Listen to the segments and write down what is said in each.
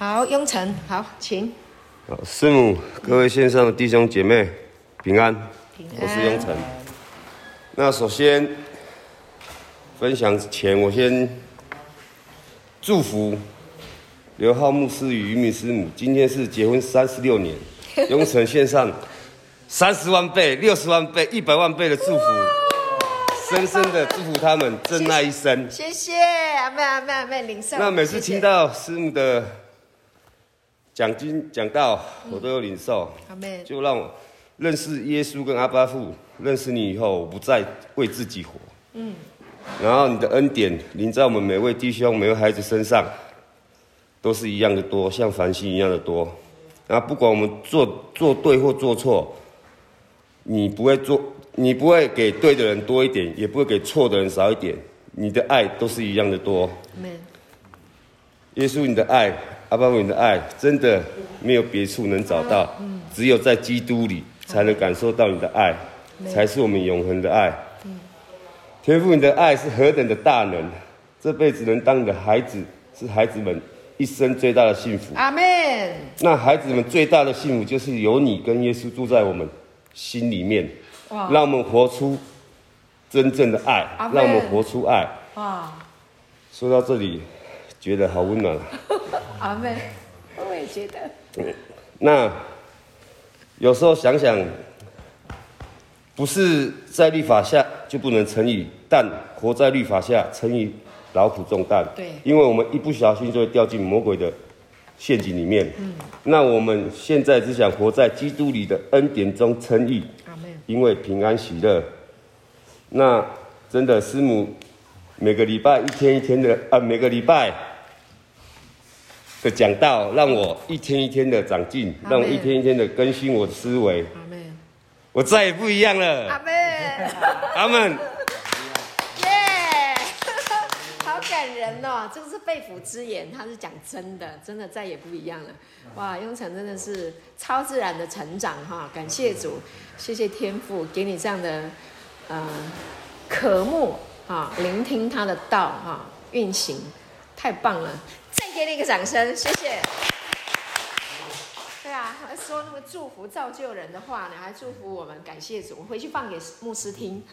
好，雍成，好，请。好，师母，各位线上的弟兄姐妹，平安。平安。我是雍成。那首先分享前，我先祝福刘浩牧师与于敏师母，今天是结婚三十六年。雍成线上三十万倍、六十万倍、一百万倍的祝福，深深的祝福他们真爱一生。谢谢，阿妹阿妹阿妹领受。那每次听到师母的。讲经讲道，我都有领受。就让我认识耶稣跟阿巴父，认识你以后，我不再为自己活。嗯。然后你的恩典临在我们每位弟兄、每位孩子身上，都是一样的多，像繁星一样的多。然后不管我们做做对或做错，你不会做，你不会给对的人多一点，也不会给错的人少一点。你的爱都是一样的多。耶稣，你的爱。阿爸父，你的爱真的没有别处能找到，只有在基督里才能感受到你的爱，才是我们永恒的爱。天父，你的爱是何等的大能，这辈子能当你的孩子，是孩子们一生最大的幸福。阿门。那孩子们最大的幸福就是有你跟耶稣住在我们心里面，让我们活出真正的爱，让我们活出爱。哇，说到这里。觉得好温暖啊！阿妹，我也觉得。那有时候想想，不是在律法下就不能成义，但活在律法下成义劳苦重担。对，因为我们一不小心就会掉进魔鬼的陷阱里面。嗯。那我们现在只想活在基督里的恩典中称义。阿妹。因为平安喜乐。那真的师母。每个礼拜一天一天的啊，每个礼拜的讲道，让我一天一天的长进，让我一天一天的更新我的思维。阿门。我再也不一样了。阿门。阿门。耶！好感人哦，这个是肺腑之言，他是讲真的，真的再也不一样了。哇，雍成真的是超自然的成长哈！感谢主，谢谢天父给你这样的嗯、呃、渴慕。啊，聆听他的道，哈，运行，太棒了！再给你一个掌声，谢谢。对啊，还说那么祝福造就人的话呢，还祝福我们，感谢主。我回去放给牧师听，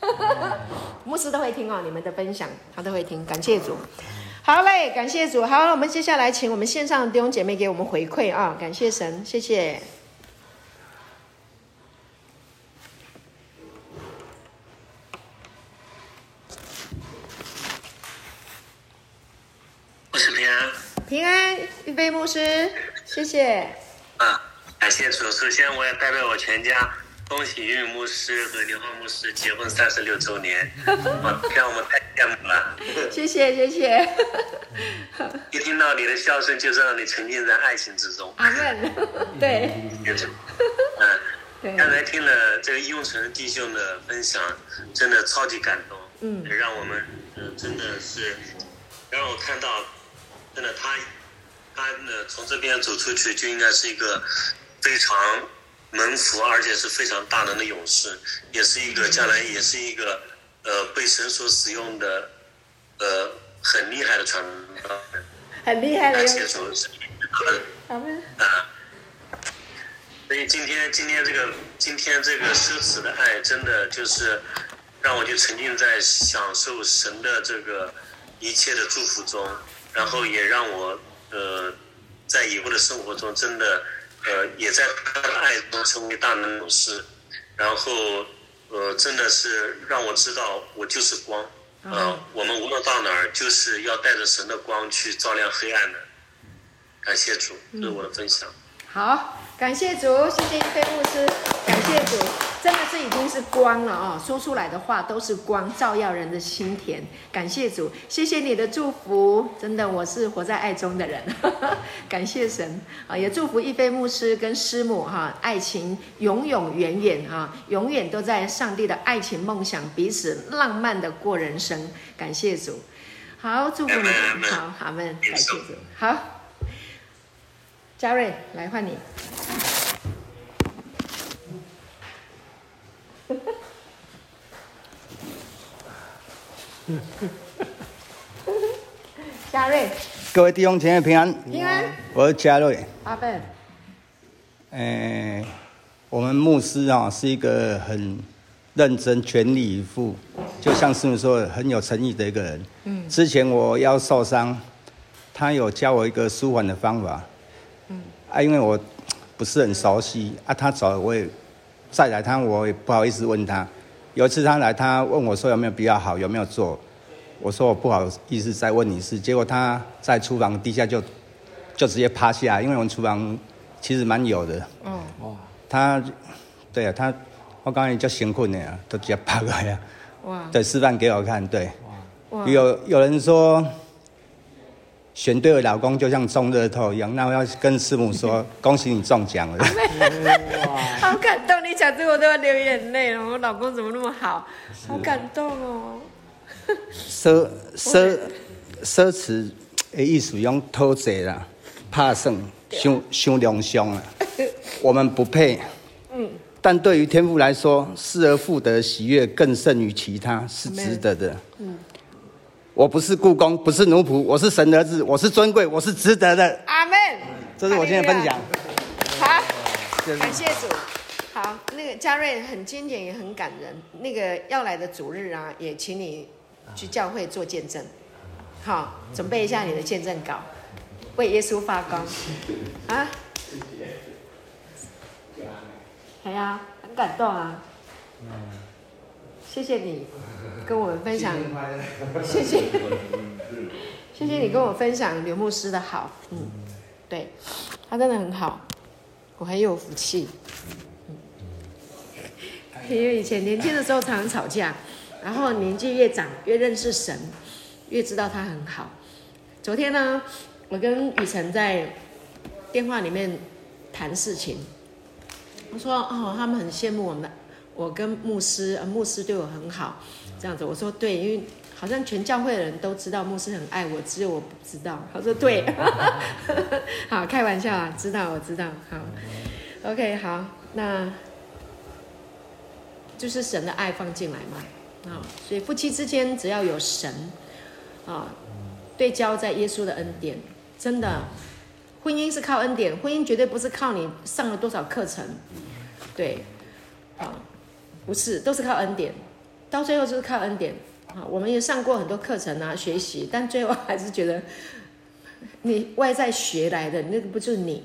牧师都会听哦，你们的分享他都会听，感谢主。好嘞，感谢主。好，我们接下来请我们线上的弟兄姐妹给我们回馈啊，感谢神，谢谢。平安，预备牧师，谢谢。啊，感谢主。首先，我也代表我全家恭喜玉牧师和刘浩牧师结婚三十六周年，让我们太羡慕了。谢谢，谢谢。一听到你的笑声，就是让你沉浸在爱情之中。阿门。对。嗯，刚才听了这个雍成弟兄的分享，真的超级感动。嗯。让我们，嗯，真的是，让我看到。真的，他，他呢，从这边走出去就应该是一个非常能服，而且是非常大能的勇士，也是一个将来也是一个呃被神所使用的呃很厉害的传道人，很厉害的。感谢主，好的。啊，所以今天今天这个今天这个奢侈的爱，真的就是让我就沉浸在享受神的这个一切的祝福中。然后也让我，呃，在以后的生活中，真的，呃，也在他的爱中成为大能勇士，然后，呃，真的是让我知道我就是光，啊、呃，我们无论到哪儿，就是要带着神的光去照亮黑暗的。感谢主，这是我的分享。好，感谢主，谢谢一菲牧师，感谢主。真的是已经是光了哦，说出来的话都是光，照耀人的心田。感谢主，谢谢你的祝福。真的，我是活在爱中的人。感谢神啊，也祝福一菲牧师跟师母哈，爱情永永远远啊，永远都在上帝的爱情梦想，彼此浪漫的过人生。感谢主，好，祝福你们，好，阿门，感谢主，好，嘉瑞来换你。嘉瑞，各位弟兄姐妹平安，平安，我是嘉瑞。阿笨，诶，我们牧师啊是一个很认真、全力以赴，就像师母说的，很有诚意的一个人。嗯，之前我腰受伤，他有教我一个舒缓的方法。嗯，啊，因为我不是很熟悉啊，他走了我也再来他，我也不好意思问他。有一次他来，他问我说有没有比较好，有没有做。我说我不好意思再问你一次，结果他在厨房地下就就直接趴下，因为我们厨房其实蛮有的。哦，哇，他，对啊，他我刚才叫辛苦的呀，都直接趴过来呀。哇，对，示范给我看，对。哇，有有人说选对了老公就像中乐透一样，那我要跟师母说，恭喜你中奖了。哇，好感动！你讲这个我都要流眼泪了。我老公怎么那么好？好感动哦。奢奢奢侈的意思用偷贼啦，怕胜，伤伤良相啊。我们不配，嗯，但对于天父来说，失而复得喜悦更胜于其他，是值得的。嗯，我不是雇工，不是奴仆，我是神的儿子，我是尊贵，我是值得的。阿门。这是我今天的分享。好，感谢主。好，那个嘉瑞很经典，也很感人。那个要来的主日啊，也请你。去教会做见证，好，准备一下你的见证稿，为耶稣发光啊！哎呀，很感动啊！谢谢你跟我们分享，谢谢，谢谢你跟我分享刘牧师的好，嗯，对，他真的很好，我很有福气，因为以前年轻的时候常常吵架。然后年纪越长，越认识神，越知道他很好。昨天呢，我跟雨辰在电话里面谈事情。我说：“哦，他们很羡慕我们，我跟牧师，牧师对我很好，这样子。”我说：“对，因为好像全教会的人都知道牧师很爱我，只有我不知道。”他说：“对。”好，开玩笑啊，知道，我知道。好，OK，好，那就是神的爱放进来嘛。啊，所以夫妻之间只要有神，啊，对焦在耶稣的恩典，真的，婚姻是靠恩典，婚姻绝对不是靠你上了多少课程，对，啊，不是，都是靠恩典，到最后就是靠恩典。啊，我们也上过很多课程啊，学习，但最后还是觉得，你外在学来的那个不就是你，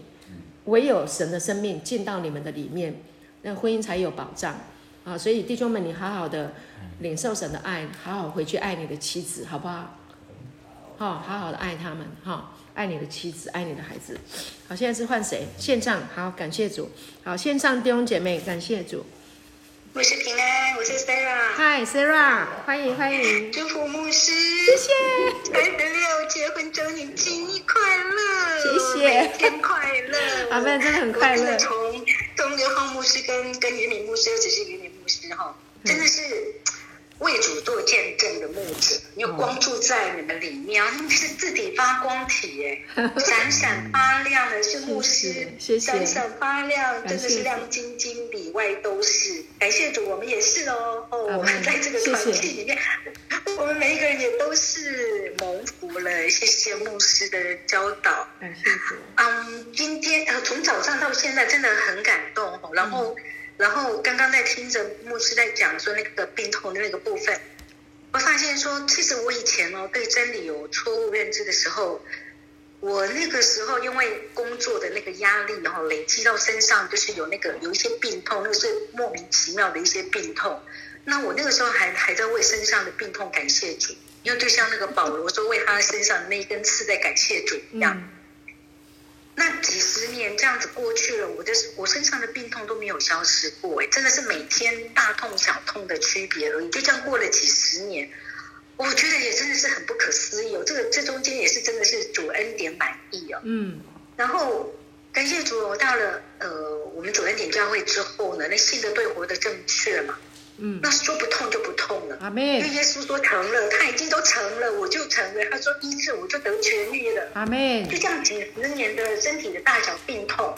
唯有神的生命进到你们的里面，那婚姻才有保障。啊，所以弟兄们，你好好的。领受神的爱，好好回去爱你的妻子，好不好？好，好好的爱他们，哈，爱你的妻子，爱你的孩子。好，现在是换谁？线上，好，感谢主。好，线上弟兄姐妹，感谢主。我是平安，我是 Sarah。Hi，Sarah，欢迎欢迎。祝福牧师，谢谢。二十六结婚周年纪念快乐，谢谢。每天快乐。阿妹真的很快乐。牧师跟跟渔民牧师，只是渔民牧师哈，真的是。为主做见证的牧者，有光住在你们里面啊！你们是自己发光体，哎，闪闪发亮的，是牧师，谢谢，闪闪发亮，真的是亮晶晶，里外都是。感谢主，我们也是哦。哦，我们在这个团体里面，我们每一个人也都是蒙福了。谢谢牧师的教导。感谢主。嗯，今天呃，从早上到现在，真的很感动。然后。然后刚刚在听着牧师在讲说那个病痛的那个部分，我发现说，其实我以前哦对真理有错误认知的时候，我那个时候因为工作的那个压力，然后累积到身上，就是有那个有一些病痛，那是莫名其妙的一些病痛。那我那个时候还还在为身上的病痛感谢主，因为就像那个保罗说为他身上那一根刺在感谢主一样。那几十年这样子过去了，我的我身上的病痛都没有消失过，哎，真的是每天大痛小痛的区别而已。就这样过了几十年，我觉得也真的是很不可思议哦。这个这中间也是真的是主恩典满意哦。嗯。然后感谢主，我到了呃我们主恩典教会之后呢，那信的对活的正确嘛。嗯，那说不痛就不痛了，阿妹。因为耶稣说成了，他已经都成了，我就成了。他说医治，我就得痊愈了，阿妹。就这样几十年的身体的大小病痛，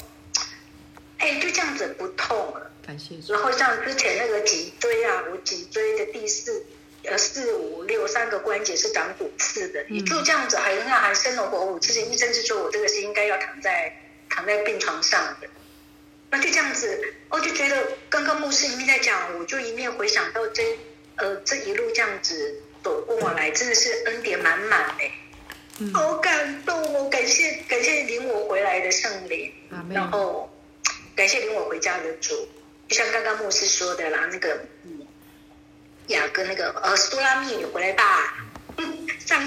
哎，就这样子不痛了。感谢。然后像之前那个脊椎啊，我脊椎的第四呃四五六三个关节是长骨刺的，你就这样子还那还生龙活虎。其实医生是说我这个是应该要躺在躺在病床上的，那就这样子，我就觉得刚刚牧师一面在讲，我就一面回想到这呃这一路这样子走过来，真的是恩典满满哎。好感动哦！感谢感谢领我回来的圣灵，然后感谢领我回家的主。就像刚刚牧师说的啦，那个嗯，雅各那个呃苏拉密你回来吧。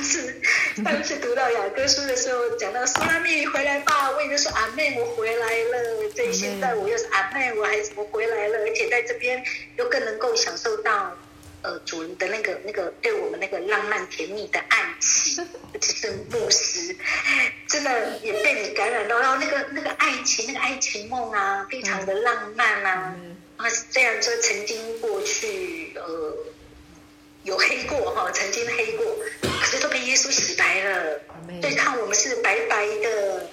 上 次上次读到雅各书的时候，讲到苏拉密你回来吧，我也就说阿妹我回来了。所以现在我又是阿妹，我还怎么回来了？而且在这边又更能够享受到。呃，主人的那个、那个对我们那个浪漫甜蜜的爱情，尤其是牧师，真的也被你感染到，然后那个那个爱情、那个爱情梦啊，非常的浪漫啊。啊，虽然说曾经过去呃有黑过哈，曾经黑过，可是都被耶稣洗白了。对，看我们是白白的，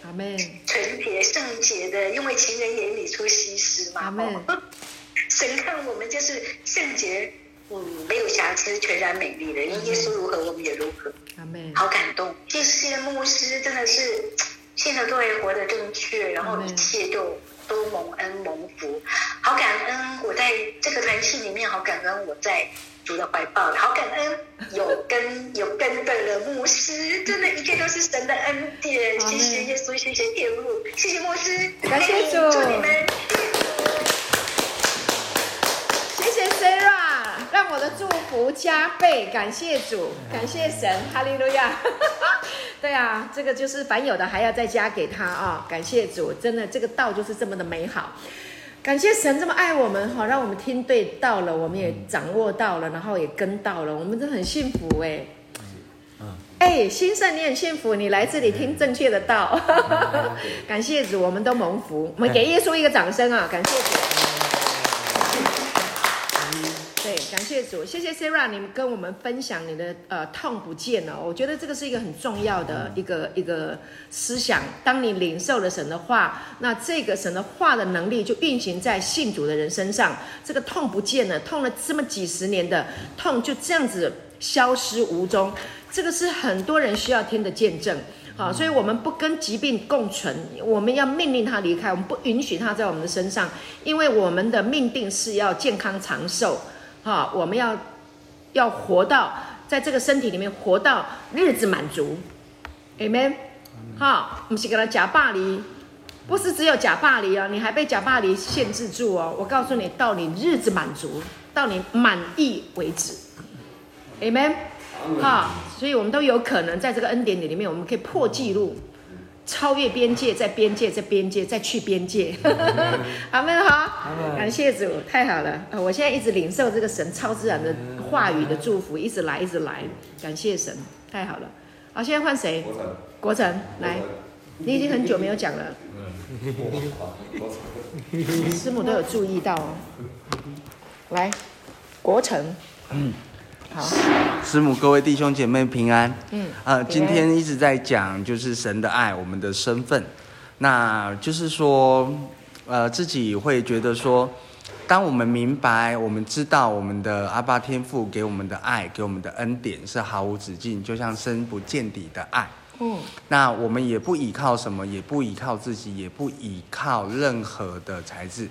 纯洁圣洁的，因为情人眼里出西施嘛。神看我们就是圣洁。嗯，没有瑕疵，全然美丽的。因耶稣如何，我们也如何。阿门。好感动，谢谢牧师，真的是 现在对活得正确，然后一切都都蒙恩蒙福，好感恩。我在这个团契里面，好感恩我在主的怀抱，好感恩有根有根本的牧师，真的，一切都是神的恩典。谢谢耶稣，谢谢天父，谢谢牧师，感谢主，祝你们。谢谢 Sarah。让我的祝福加倍，感谢主，感谢神，哈利路亚。对啊，这个就是凡有的还要再加给他啊！感谢主，真的这个道就是这么的美好。感谢神这么爱我们，哈让我们听对到了，我们也掌握到了，然后也跟到了，我们真的很幸福哎。哎，新圣你很幸福，你来这里听正确的道。感谢主，我们都蒙福，我们给耶稣一个掌声啊！感谢主。对，感谢主，谢谢 Sarah，你们跟我们分享你的呃痛不见了，我觉得这个是一个很重要的一个一个思想。当你领受了神的话，那这个神的话的能力就运行在信主的人身上，这个痛不见了，痛了这么几十年的痛就这样子消失无踪，这个是很多人需要听的见证。好，所以我们不跟疾病共存，我们要命令他离开，我们不允许他在我们的身上，因为我们的命定是要健康长寿。好，我们要要活到在这个身体里面活到日子满足，Amen。好，我们是给他假霸黎，不是只有假霸黎哦，你还被假霸黎限制住哦。我告诉你，到你日子满足，到你满意为止，Amen。好，所以我们都有可能在这个恩典里里面，我们可以破纪录。超越边界，在边界，在边界，再去边界。阿门好，感谢主，太好了。我现在一直领受这个神超自然的话语的祝福，一直来，一直来。感谢神，太好了。好，现在换谁？国成，国成来。你已经很久没有讲了。师母都有注意到哦。来，国成。嗯。好，师母，各位弟兄姐妹平安。嗯，呃，今天一直在讲就是神的爱，我们的身份。那就是说，呃，自己会觉得说，当我们明白，我们知道我们的阿爸天父给我们的爱，给我们的恩典是毫无止境，就像深不见底的爱。嗯，那我们也不依靠什么，也不依靠自己，也不依靠任何的材质。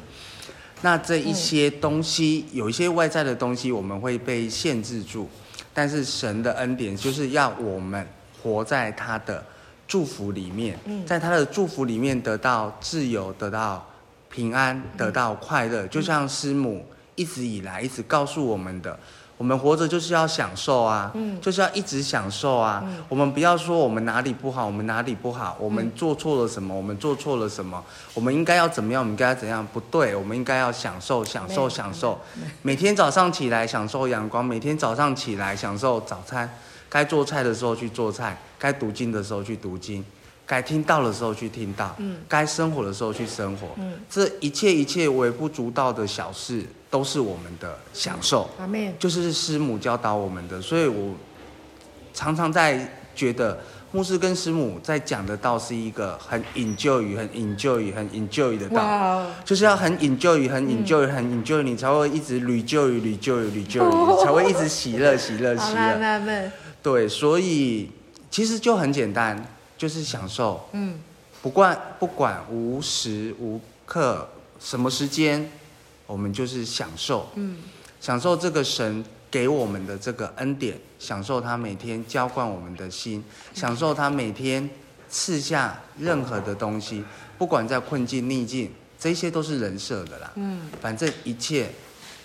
那这一些东西，有一些外在的东西，我们会被限制住，但是神的恩典就是要我们活在他的祝福里面，在他的祝福里面得到自由，得到平安，得到快乐，就像师母一直以来一直告诉我们的。我们活着就是要享受啊，嗯，就是要一直享受啊。嗯，我们不要说我们哪里不好，我们哪里不好，我们做错了什么，我们做错了什么，我们应该要怎么样，我们应该怎样？不对，我们应该要享受，享受，享受。每天早上起来享受阳光，每天早上起来享受早餐。该做菜的时候去做菜，该读经的时候去读经。该听到的时候去听到，嗯，该生活的时候去生活，嗯，这一切一切微不足道的小事，都是我们的享受，就是师母教导我们的，所以我常常在觉得，牧师跟师母在讲的道是一个很 enjoy、很 enjoy、很 enjoy 的道。就是要很 enjoy、很 enjoy、嗯、很 enjoy，你才会一直 rejoy、rejoy、rejoy，才会一直喜乐、喜乐、喜乐。对，所以其实就很简单，就是享受。嗯，不管不管无时无刻什么时间，我们就是享受。嗯，享受这个神。给我们的这个恩典，享受他每天浇灌我们的心，享受他每天赐下任何的东西，不管在困境逆境，这些都是人设的啦。嗯，反正一切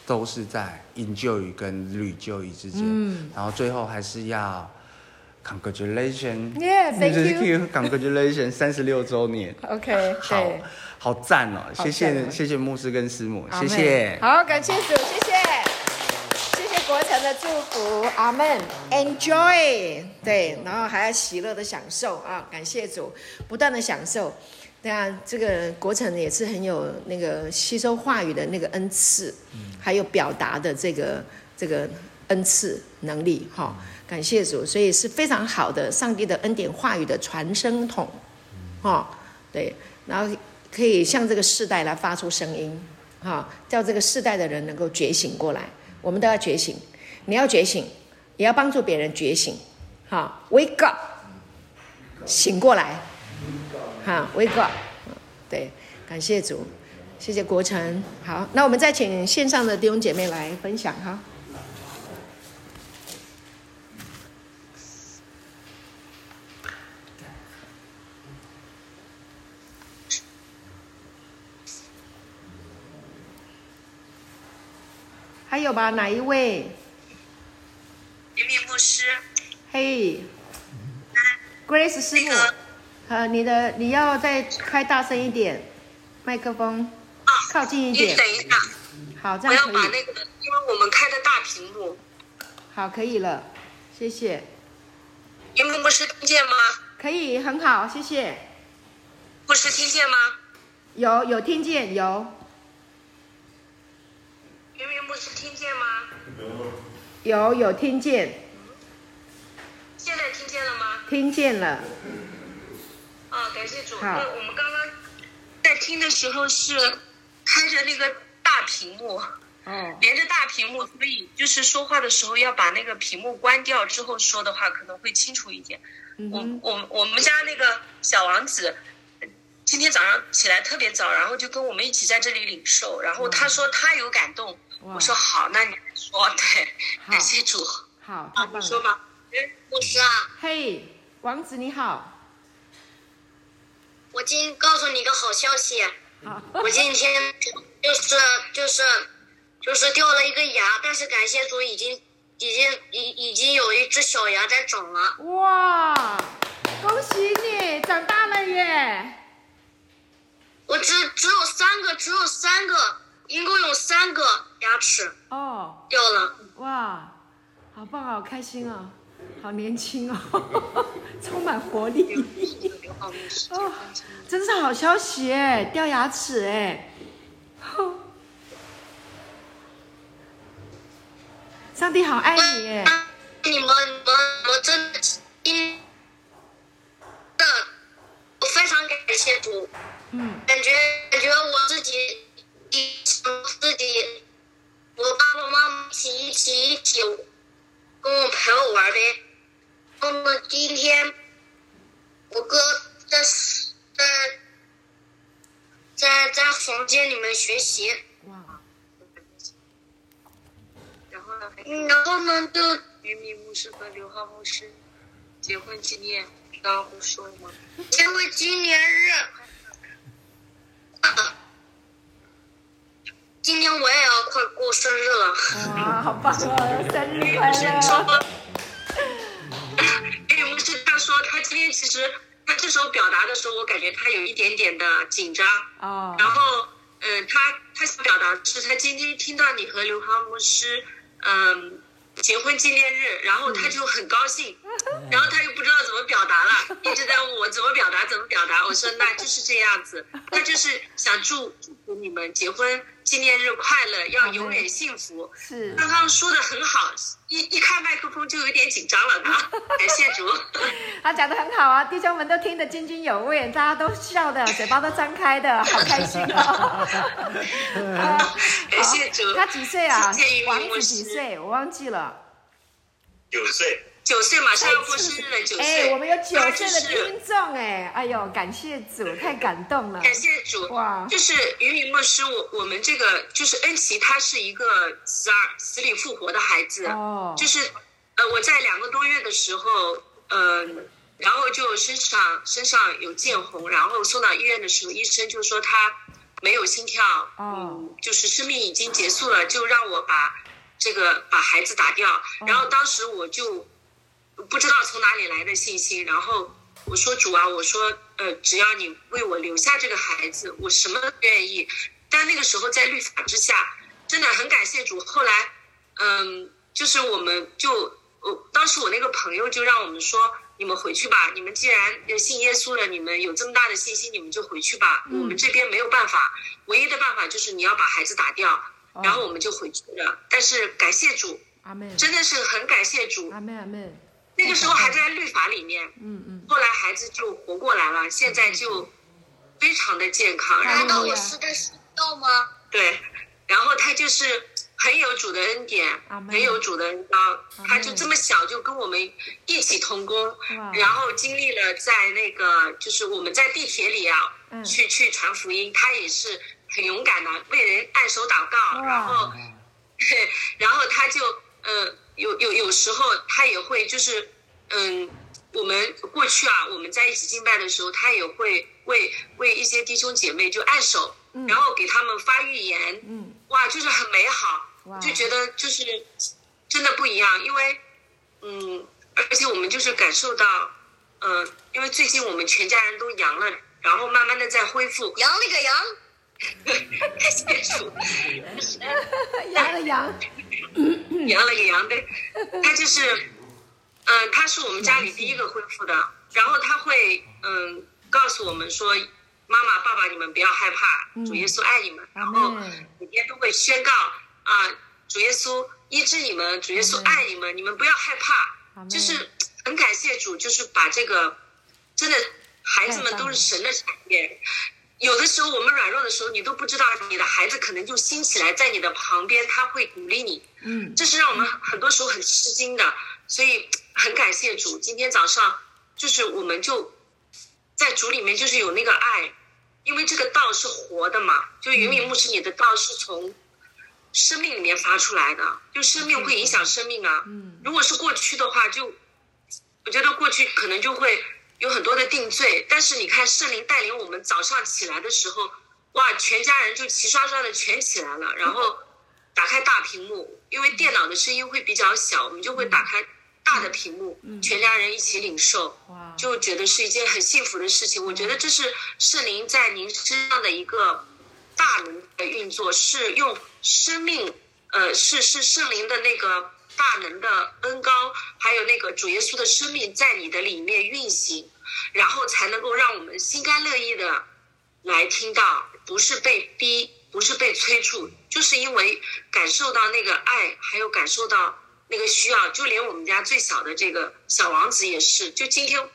都是在 enjoy 跟 rejoy 之间。嗯，然后最后还是要 congratulation，yeah，thank you，congratulation，三十六周年。OK，好好赞哦，谢谢谢谢牧师跟师母，谢谢。好，感谢主，谢谢。国城的祝福，阿门。Enjoy，对，然后还要喜乐的享受啊！感谢主，不断的享受。对啊，这个国城也是很有那个吸收话语的那个恩赐，还有表达的这个这个恩赐能力哈。感谢主，所以是非常好的上帝的恩典话语的传声筒，哈，对，然后可以向这个世代来发出声音，哈，叫这个世代的人能够觉醒过来。我们都要觉醒，你要觉醒，也要帮助别人觉醒，哈，wake up，醒过来，哈，wake up，对，感谢主，谢谢国成，好，那我们再请线上的弟兄姐妹来分享哈。还有吧？哪一位？林明牧师。嘿、hey，Grace 师傅，呃、那个，你的你要再开大声一点，麦克风，啊，靠近一点。你等一下。好，这样可以。我要把那个，因为我们开的大屏幕。好，可以了，谢谢。林明牧师听见吗？可以，很好，谢谢。牧师听见吗？有，有听见，有。牧师听见吗？有有听见。现在听见了吗？听见了。哦，感谢主。好。我们刚刚在听的时候是开着那个大屏幕，哦，连着大屏幕，所以就是说话的时候要把那个屏幕关掉之后说的话可能会清楚一点。嗯。我我我们家那个小王子。今天早上起来特别早，然后就跟我们一起在这里领受。然后他说他有感动，我说好，那你说对，感谢主。好，好，你说嘛？哎，牧师啊。嘿，王子你好。我今天告诉你一个好消息。我今天就是就是就是掉了一个牙，但是感谢主已经已经已已经有一只小牙在长了。哇，恭喜你长大了耶！我只只有三个，只有三个，一共有三个牙齿哦，掉了。哇，好棒，好开心啊，好年轻哦，充满活力。哦，真是好消息哎，掉牙齿哎。上帝好爱你哎。你们你们我真的，我非常感谢主。嗯，感觉感觉我自己，想自己，我爸爸妈妈一起一起一起跟我陪我玩呗。然后呢，今天我哥在在在在房间里面学习。哇。然后呢？然后呢？就渔民牧师和刘浩牧师结婚纪念，刚刚不说了吗？结婚纪念日。今天我也要快过生日了。啊，好棒哦！生日快乐！哎，牧师他说他今天其实他这时候表达的时候，我感觉他有一点点的紧张。哦。然后，嗯，他他想表达是他今天听到你和刘航牧师嗯结婚纪念日，然后他就很高兴。嗯 然后他又不知道怎么表达了，一直在问我怎么表达，怎么表达。我说那就是这样子，他就是想祝祝福你们结婚纪念日快乐，要永远幸福。是，刚刚说的很好，一一开麦克风就有点紧张了。他 感谢主，他讲的很好啊，弟兄们都听得津津有味，大家都笑的，嘴巴都张开的，好开心哦。感谢主，他几岁啊？王子几岁？我忘记了。九岁。九岁马上要过生日了，九岁。哎，我们有九岁的听众哎，哎呦，感谢主，太感动了。感谢主，哇！就是云云牧师，我我们这个就是恩琪，他是一个死而死里复活的孩子。哦。就是呃，我在两个多月的时候，嗯、呃，然后就身上身上有见红，然后送到医院的时候，医生就说他没有心跳，哦、嗯，就是生命已经结束了，就让我把这个把孩子打掉。然后当时我就。不知道从哪里来的信心，然后我说主啊，我说呃，只要你为我留下这个孩子，我什么都愿意。但那个时候在律法之下，真的很感谢主。后来，嗯，就是我们就我当时我那个朋友就让我们说，你们回去吧。你们既然信耶稣了，你们有这么大的信心，你们就回去吧。我们这边没有办法，唯一的办法就是你要把孩子打掉，然后我们就回去了。但是感谢主，真的是很感谢主，阿门，阿门。那个时候还在律法里面，嗯嗯，后来孩子就活过来了，现在就非常的健康。难道我是在吗？对，然后他就是很有主的恩典，很有主的恩膏，他就这么小就跟我们一起同工，然后经历了在那个就是我们在地铁里啊，去去传福音，他也是很勇敢的为人按手祷告，然后，然后他就嗯。有有有时候他也会就是，嗯，我们过去啊，我们在一起敬拜的时候，他也会为为一些弟兄姐妹就按手，然后给他们发预言，嗯，哇，就是很美好，就觉得就是真的不一样，因为，嗯，而且我们就是感受到，嗯，因为最近我们全家人都阳了，然后慢慢的在恢复，阳了个阳。太结束，扬了阳，阳了个阳对，他就是，嗯、呃，他是我们家里第一个恢复的，然后他会嗯、呃、告诉我们说，妈妈爸爸你们不要害怕，主耶稣爱你们，然后每天都会宣告啊、呃，主耶稣医治你们，主耶稣爱你们，你们不要害怕，就是很感谢主，就是把这个真的孩子们都是神的产业。有的时候我们软弱的时候，你都不知道你的孩子可能就兴起来在你的旁边，他会鼓励你。嗯，这是让我们很多时候很吃惊的，所以很感谢主。今天早上就是我们就在主里面就是有那个爱，因为这个道是活的嘛。就云敏牧师，你的道是从生命里面发出来的，就生命会影响生命啊。嗯，如果是过去的话，就我觉得过去可能就会。有很多的定罪，但是你看圣灵带领我们早上起来的时候，哇，全家人就齐刷刷的全起来了，然后打开大屏幕，因为电脑的声音会比较小，我们就会打开大的屏幕，全家人一起领受，就觉得是一件很幸福的事情。我觉得这是圣灵在您身上的一个大能的运作，是用生命，呃，是是圣灵的那个。大能的恩高，还有那个主耶稣的生命在你的里面运行，然后才能够让我们心甘乐意的来听到，不是被逼，不是被催促，就是因为感受到那个爱，还有感受到那个需要，就连我们家最小的这个小王子也是，就今天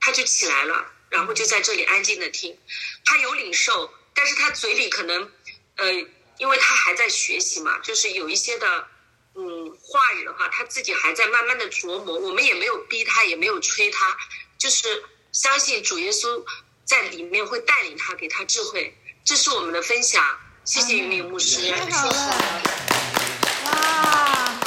他就起来了，然后就在这里安静的听，他有领受，但是他嘴里可能，呃，因为他还在学习嘛，就是有一些的。嗯，话语的话，他自己还在慢慢的琢磨，我们也没有逼他，也没有催他，就是相信主耶稣在里面会带领他，给他智慧。这是我们的分享，谢谢云里牧师。太好了，哇！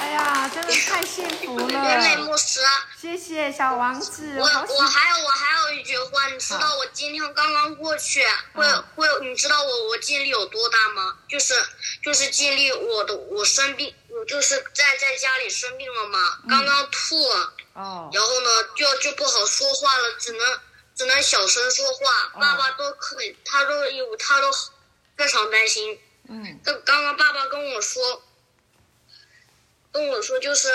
哎呀，真的太幸福了！云敏牧师，谢谢小王子。我我还有我还有一句话，你知道我今天刚刚过去，会会，你知道我我尽力有多大吗？就是就是经历我的我生病，我就是在在家里生病了嘛，刚刚吐了，哦，然后呢就就不好说话了，只能只能小声说话，爸爸都可以，他都有他都非常担心，嗯，刚刚刚爸爸跟我说。跟我说就是，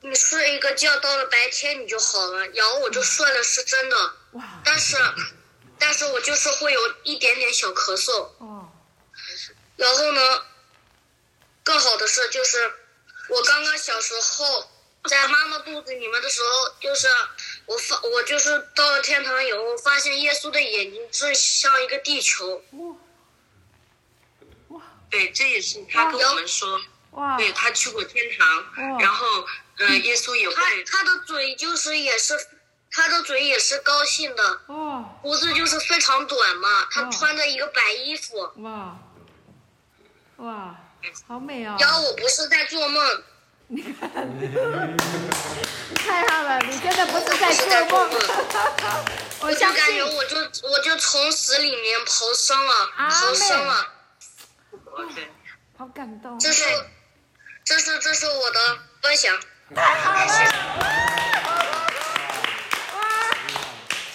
你睡一个觉到了白天你就好了。然后我就睡了，是真的。哇！但是，但是我就是会有一点点小咳嗽。哦。然后呢，更好的是就是，我刚刚小时候在妈妈肚子里面的时候，就是我发我就是到了天堂以后，发现耶稣的眼睛是像一个地球。哇！对，这也是他跟我们说。哇！对，他去过天堂，然后。嗯，耶稣也会。他他的嘴就是也是，他的嘴也是高兴的。哦。胡子就是非常短嘛，他穿着一个白衣服。哇。哇，好美哦。然后我不是在做梦。你看。太好了，你真的不是在做梦。我就感觉我就我就从死里面逃生了，逃生了。好感动。这是，这是这是我的分享。太好了！哇，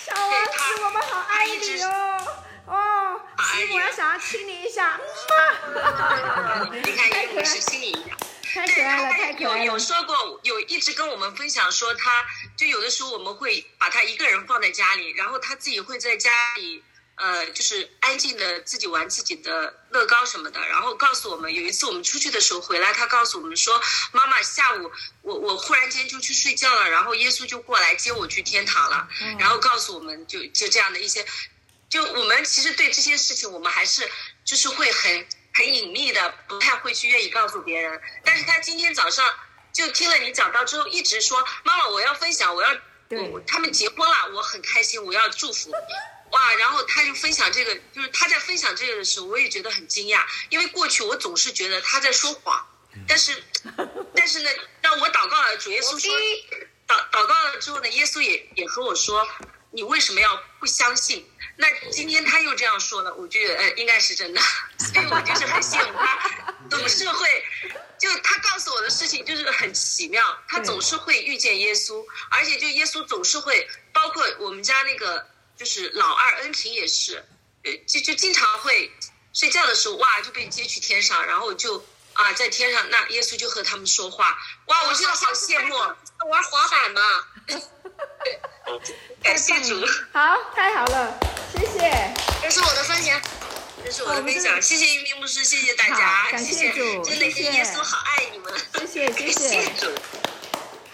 小王子，我们好爱你哦！哦，师母要想要亲你一下，妈！你看，太可爱，亲你一下，太可爱了，太可爱了。有有说过，有一直跟我们分享说，他就有的时候我们会把他一个人放在家里，然后他自己会在家里。呃，就是安静的自己玩自己的乐高什么的，然后告诉我们，有一次我们出去的时候回来，他告诉我们说，妈妈下午我我忽然间就去睡觉了，然后耶稣就过来接我去天堂了，然后告诉我们就就这样的一些，就我们其实对这些事情我们还是就是会很很隐秘的，不太会去愿意告诉别人。但是他今天早上就听了你讲到之后，一直说妈妈我要分享，我要我他们结婚了，我很开心，我要祝福。哇，然后他就分享这个，就是他在分享这个的时候，我也觉得很惊讶，因为过去我总是觉得他在说谎，但是，但是呢，让我祷告了，主耶稣说，祷祷告了之后呢，耶稣也也和我说，你为什么要不相信？那今天他又这样说了，我觉得呃应该是真的，所以我就是很羡慕他，总是会，就他告诉我的事情就是很奇妙，他总是会遇见耶稣，而且就耶稣总是会，包括我们家那个。就是老二恩平也是，呃，就就经常会睡觉的时候，哇，就被接去天上，然后就啊，在天上，那耶稣就和他们说话，哇，我真的好羡慕，玩滑板呢。感谢主，好，太好了，谢谢，这是我的分享，这是我的分享，谢谢一鸣牧师，谢谢大家，感谢主，真的是耶稣好爱你们，谢谢，谢谢。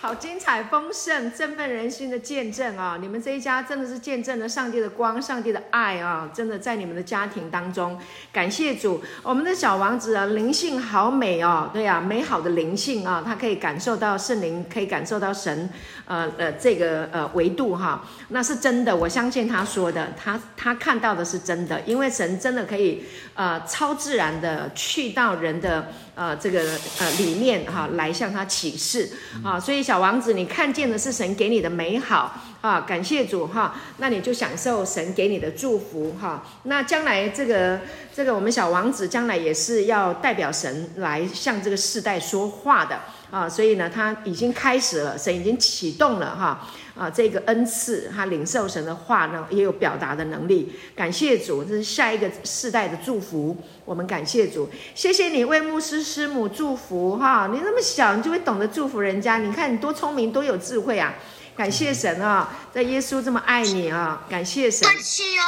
好精彩、丰盛、振奋人心的见证啊！你们这一家真的是见证了上帝的光、上帝的爱啊！真的在你们的家庭当中，感谢主。我们的小王子啊，灵性好美哦，对呀、美好的灵性啊，他可以感受到圣灵，可以感受到神，呃呃，这个呃维度哈，那是真的。我相信他说的，他他看到的是真的，因为神真的可以呃超自然的去到人的。呃，这个呃里面哈，来向他启示啊，所以小王子，你看见的是神给你的美好啊，感谢主哈，那你就享受神给你的祝福哈。那将来这个这个我们小王子将来也是要代表神来向这个世代说话的啊，所以呢，他已经开始了，神已经启动了哈。这个恩赐，他领受神的话呢，也有表达的能力。感谢主，这是下一个世代的祝福。我们感谢主，谢谢你为牧师师母祝福哈。你那么小，你就会懂得祝福人家。你看你多聪明，多有智慧啊！感谢神啊，在耶稣这么爱你啊，感谢神。客气哦，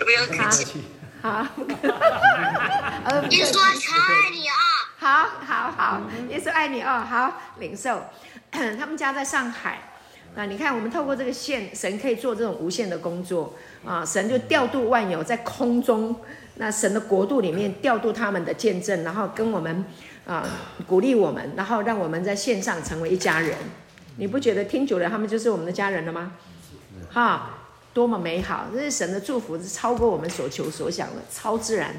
不要客气。好，耶稣全爱你啊！好好好，耶稣爱你哦。好，领受。他们家在上海。那你看，我们透过这个线，神可以做这种无限的工作啊！神就调度万有在空中，那神的国度里面调度他们的见证，然后跟我们啊鼓励我们，然后让我们在线上成为一家人。你不觉得听久了，他们就是我们的家人了吗？哈，多么美好！这是神的祝福，是超过我们所求所想的，超自然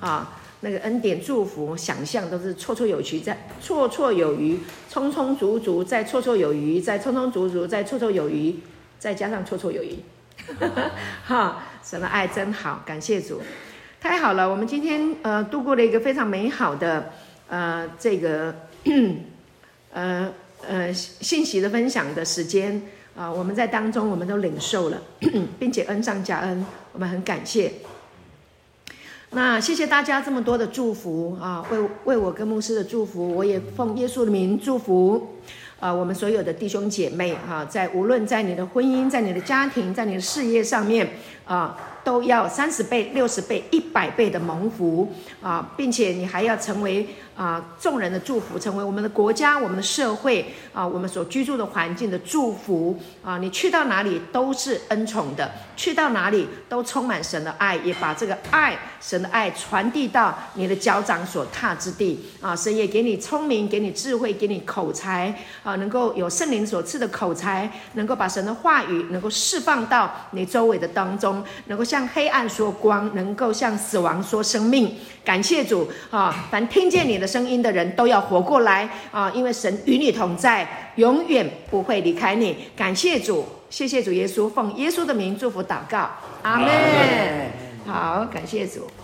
啊！那个恩典祝福，想象都是绰绰有余，在绰绰有余，充充足足，再绰绰有余，再充充足足，再绰绰有余，再加上绰绰有余。哈，神的爱真好，感谢主，太好了。我们今天呃度过了一个非常美好的呃这个 呃呃信息的分享的时间啊、我们在当中我们都领受了，并且恩上加恩，我们很感谢。那谢谢大家这么多的祝福啊，为为我跟牧师的祝福，我也奉耶稣的名祝福啊，我们所有的弟兄姐妹啊，在无论在你的婚姻、在你的家庭、在你的事业上面啊。都要三十倍、六十倍、一百倍的蒙福啊，并且你还要成为啊众人的祝福，成为我们的国家、我们的社会啊，我们所居住的环境的祝福啊。你去到哪里都是恩宠的，去到哪里都充满神的爱，也把这个爱、神的爱传递到你的脚掌所踏之地啊。神也给你聪明，给你智慧，给你口才啊，能够有圣灵所赐的口才，能够把神的话语能够释放到你周围的当中，能够。向黑暗说光，能够向死亡说生命。感谢主啊！凡听见你的声音的人都要活过来啊！因为神与你同在，永远不会离开你。感谢主，谢谢主耶稣，奉耶稣的名祝福祷告，阿门。好，感谢主。